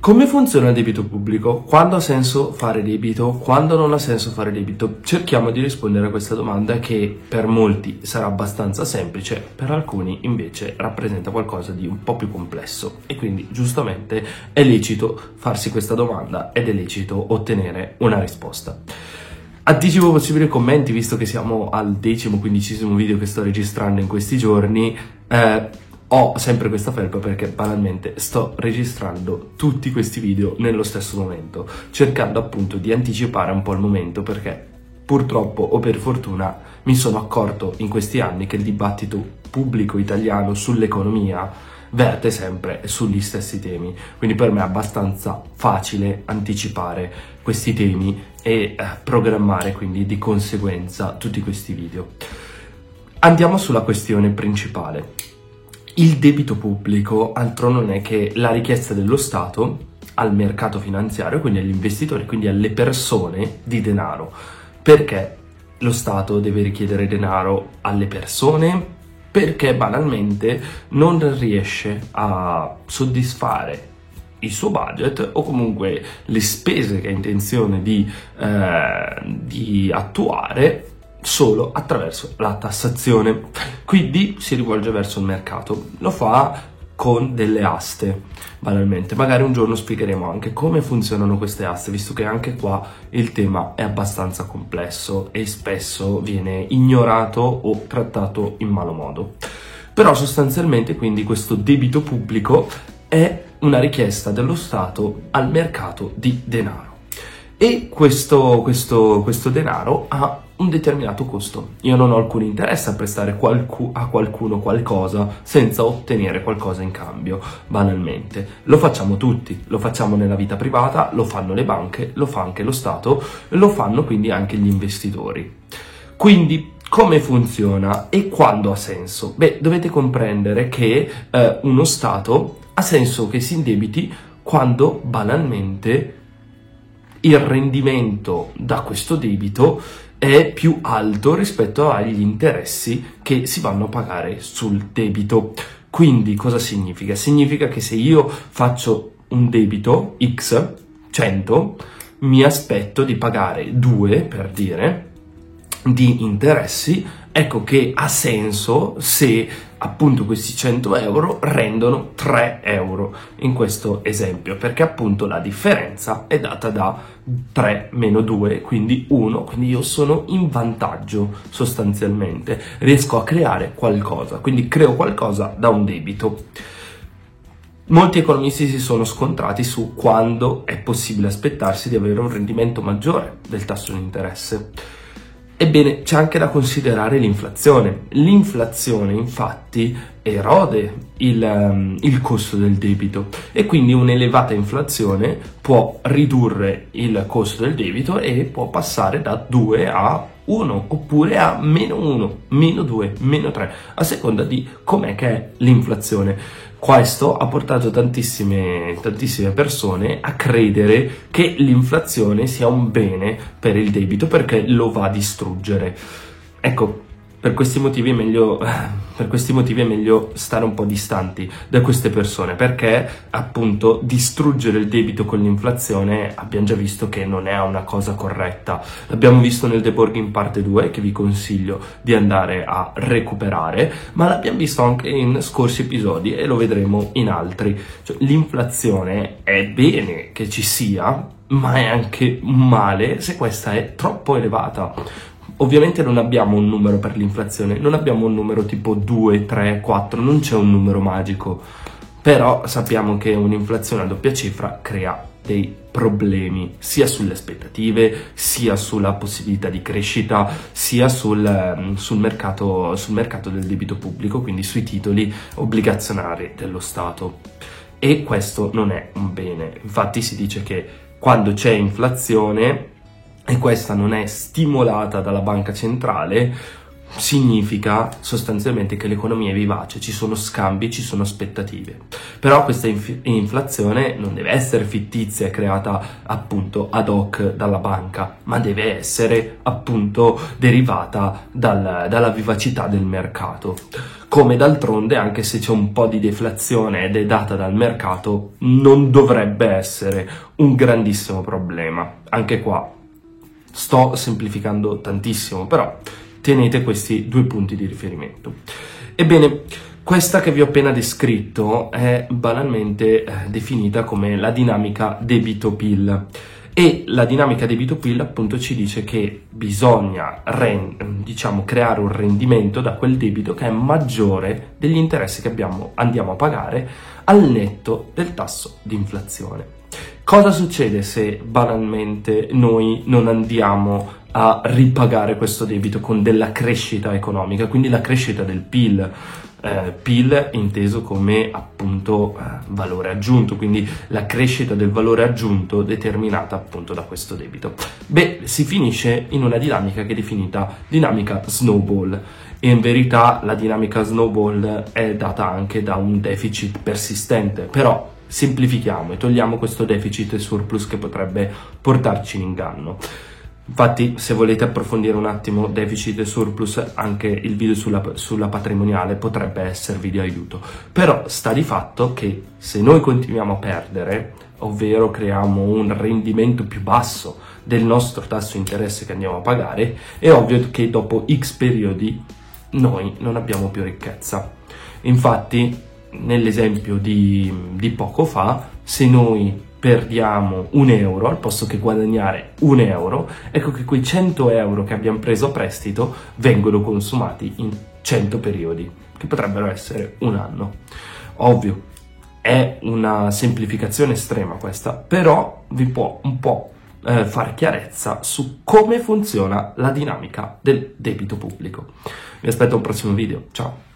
Come funziona il debito pubblico? Quando ha senso fare debito? Quando non ha senso fare debito? Cerchiamo di rispondere a questa domanda che per molti sarà abbastanza semplice, per alcuni invece rappresenta qualcosa di un po' più complesso e quindi giustamente è lecito farsi questa domanda ed è lecito ottenere una risposta. Anticipo possibili commenti visto che siamo al decimo, quindicesimo video che sto registrando in questi giorni. Eh, ho sempre questa felpa perché banalmente sto registrando tutti questi video nello stesso momento, cercando appunto di anticipare un po' il momento perché purtroppo o per fortuna mi sono accorto in questi anni che il dibattito pubblico italiano sull'economia verte sempre sugli stessi temi, quindi per me è abbastanza facile anticipare questi temi e eh, programmare quindi di conseguenza tutti questi video. Andiamo sulla questione principale. Il debito pubblico altro non è che la richiesta dello Stato al mercato finanziario, quindi agli investitori, quindi alle persone di denaro. Perché lo Stato deve richiedere denaro alle persone? Perché banalmente non riesce a soddisfare il suo budget o comunque le spese che ha intenzione di, eh, di attuare solo attraverso la tassazione. Quindi si rivolge verso il mercato. Lo fa con delle aste, banalmente. Magari un giorno spiegheremo anche come funzionano queste aste, visto che anche qua il tema è abbastanza complesso e spesso viene ignorato o trattato in malo modo. Però sostanzialmente quindi questo debito pubblico è una richiesta dello Stato al mercato di denaro. E questo, questo, questo denaro ha un determinato costo. Io non ho alcun interesse a prestare qualcu- a qualcuno qualcosa senza ottenere qualcosa in cambio, banalmente. Lo facciamo tutti, lo facciamo nella vita privata, lo fanno le banche, lo fa anche lo Stato, lo fanno quindi anche gli investitori. Quindi come funziona e quando ha senso? Beh, dovete comprendere che eh, uno Stato ha senso che si indebiti quando banalmente il rendimento da questo debito è più alto rispetto agli interessi che si vanno a pagare sul debito. Quindi cosa significa? Significa che se io faccio un debito X 100, mi aspetto di pagare 2 per dire di interessi, ecco che ha senso se appunto questi 100 euro rendono 3 euro in questo esempio, perché appunto la differenza è data da 3 meno 2, quindi 1, quindi io sono in vantaggio sostanzialmente, riesco a creare qualcosa, quindi creo qualcosa da un debito. Molti economisti si sono scontrati su quando è possibile aspettarsi di avere un rendimento maggiore del tasso di interesse. Ebbene, c'è anche da considerare l'inflazione. L'inflazione, infatti, erode il, um, il, costo del debito e quindi un'elevata inflazione può ridurre il costo del debito e può passare da 2 a 1 oppure a meno 1, meno 2, meno 3, a seconda di com'è che è l'inflazione. Questo ha portato tantissime, tantissime persone a credere che l'inflazione sia un bene per il debito perché lo va a distruggere. Ecco, per questi, meglio, per questi motivi è meglio stare un po' distanti da queste persone perché appunto distruggere il debito con l'inflazione abbiamo già visto che non è una cosa corretta. L'abbiamo visto nel Deborging parte 2 che vi consiglio di andare a recuperare, ma l'abbiamo visto anche in scorsi episodi e lo vedremo in altri. Cioè, l'inflazione è bene che ci sia, ma è anche male se questa è troppo elevata. Ovviamente non abbiamo un numero per l'inflazione, non abbiamo un numero tipo 2, 3, 4, non c'è un numero magico, però sappiamo che un'inflazione a doppia cifra crea dei problemi sia sulle aspettative, sia sulla possibilità di crescita, sia sul, ehm, sul, mercato, sul mercato del debito pubblico, quindi sui titoli obbligazionari dello Stato. E questo non è un bene. Infatti si dice che quando c'è inflazione e questa non è stimolata dalla banca centrale, significa sostanzialmente che l'economia è vivace, ci sono scambi, ci sono aspettative. Però questa inf- inflazione non deve essere fittizia e creata appunto ad hoc dalla banca, ma deve essere appunto derivata dal, dalla vivacità del mercato. Come d'altronde, anche se c'è un po' di deflazione ed è data dal mercato, non dovrebbe essere un grandissimo problema. Anche qua sto semplificando tantissimo, però tenete questi due punti di riferimento. Ebbene, questa che vi ho appena descritto è banalmente eh, definita come la dinamica debito-PIL e la dinamica debito-PIL appunto ci dice che bisogna rend- diciamo, creare un rendimento da quel debito che è maggiore degli interessi che abbiamo, andiamo a pagare al netto del tasso di inflazione. Cosa succede se banalmente noi non andiamo a ripagare questo debito con della crescita economica, quindi la crescita del PIL. Eh, PIL inteso come appunto eh, valore aggiunto, quindi la crescita del valore aggiunto determinata appunto da questo debito. Beh, si finisce in una dinamica che è definita dinamica snowball e in verità la dinamica snowball è data anche da un deficit persistente, però semplifichiamo e togliamo questo deficit e surplus che potrebbe portarci in inganno. Infatti, se volete approfondire un attimo deficit e surplus, anche il video sulla, sulla, patrimoniale potrebbe esservi di aiuto. Però sta di fatto che se noi continuiamo a perdere, ovvero creiamo un rendimento più basso del nostro tasso di interesse che andiamo a pagare, è ovvio che dopo X periodi noi non abbiamo più ricchezza. Infatti, nell'esempio di, di poco fa, se noi perdiamo un euro al posto che guadagnare un euro, ecco che quei 100 euro che abbiamo preso a prestito vengono consumati in 100 periodi, che potrebbero essere un anno. Ovvio, è una semplificazione estrema questa, però vi può un po' eh, fare chiarezza su come funziona la dinamica del debito pubblico. Vi aspetto a un prossimo video, ciao!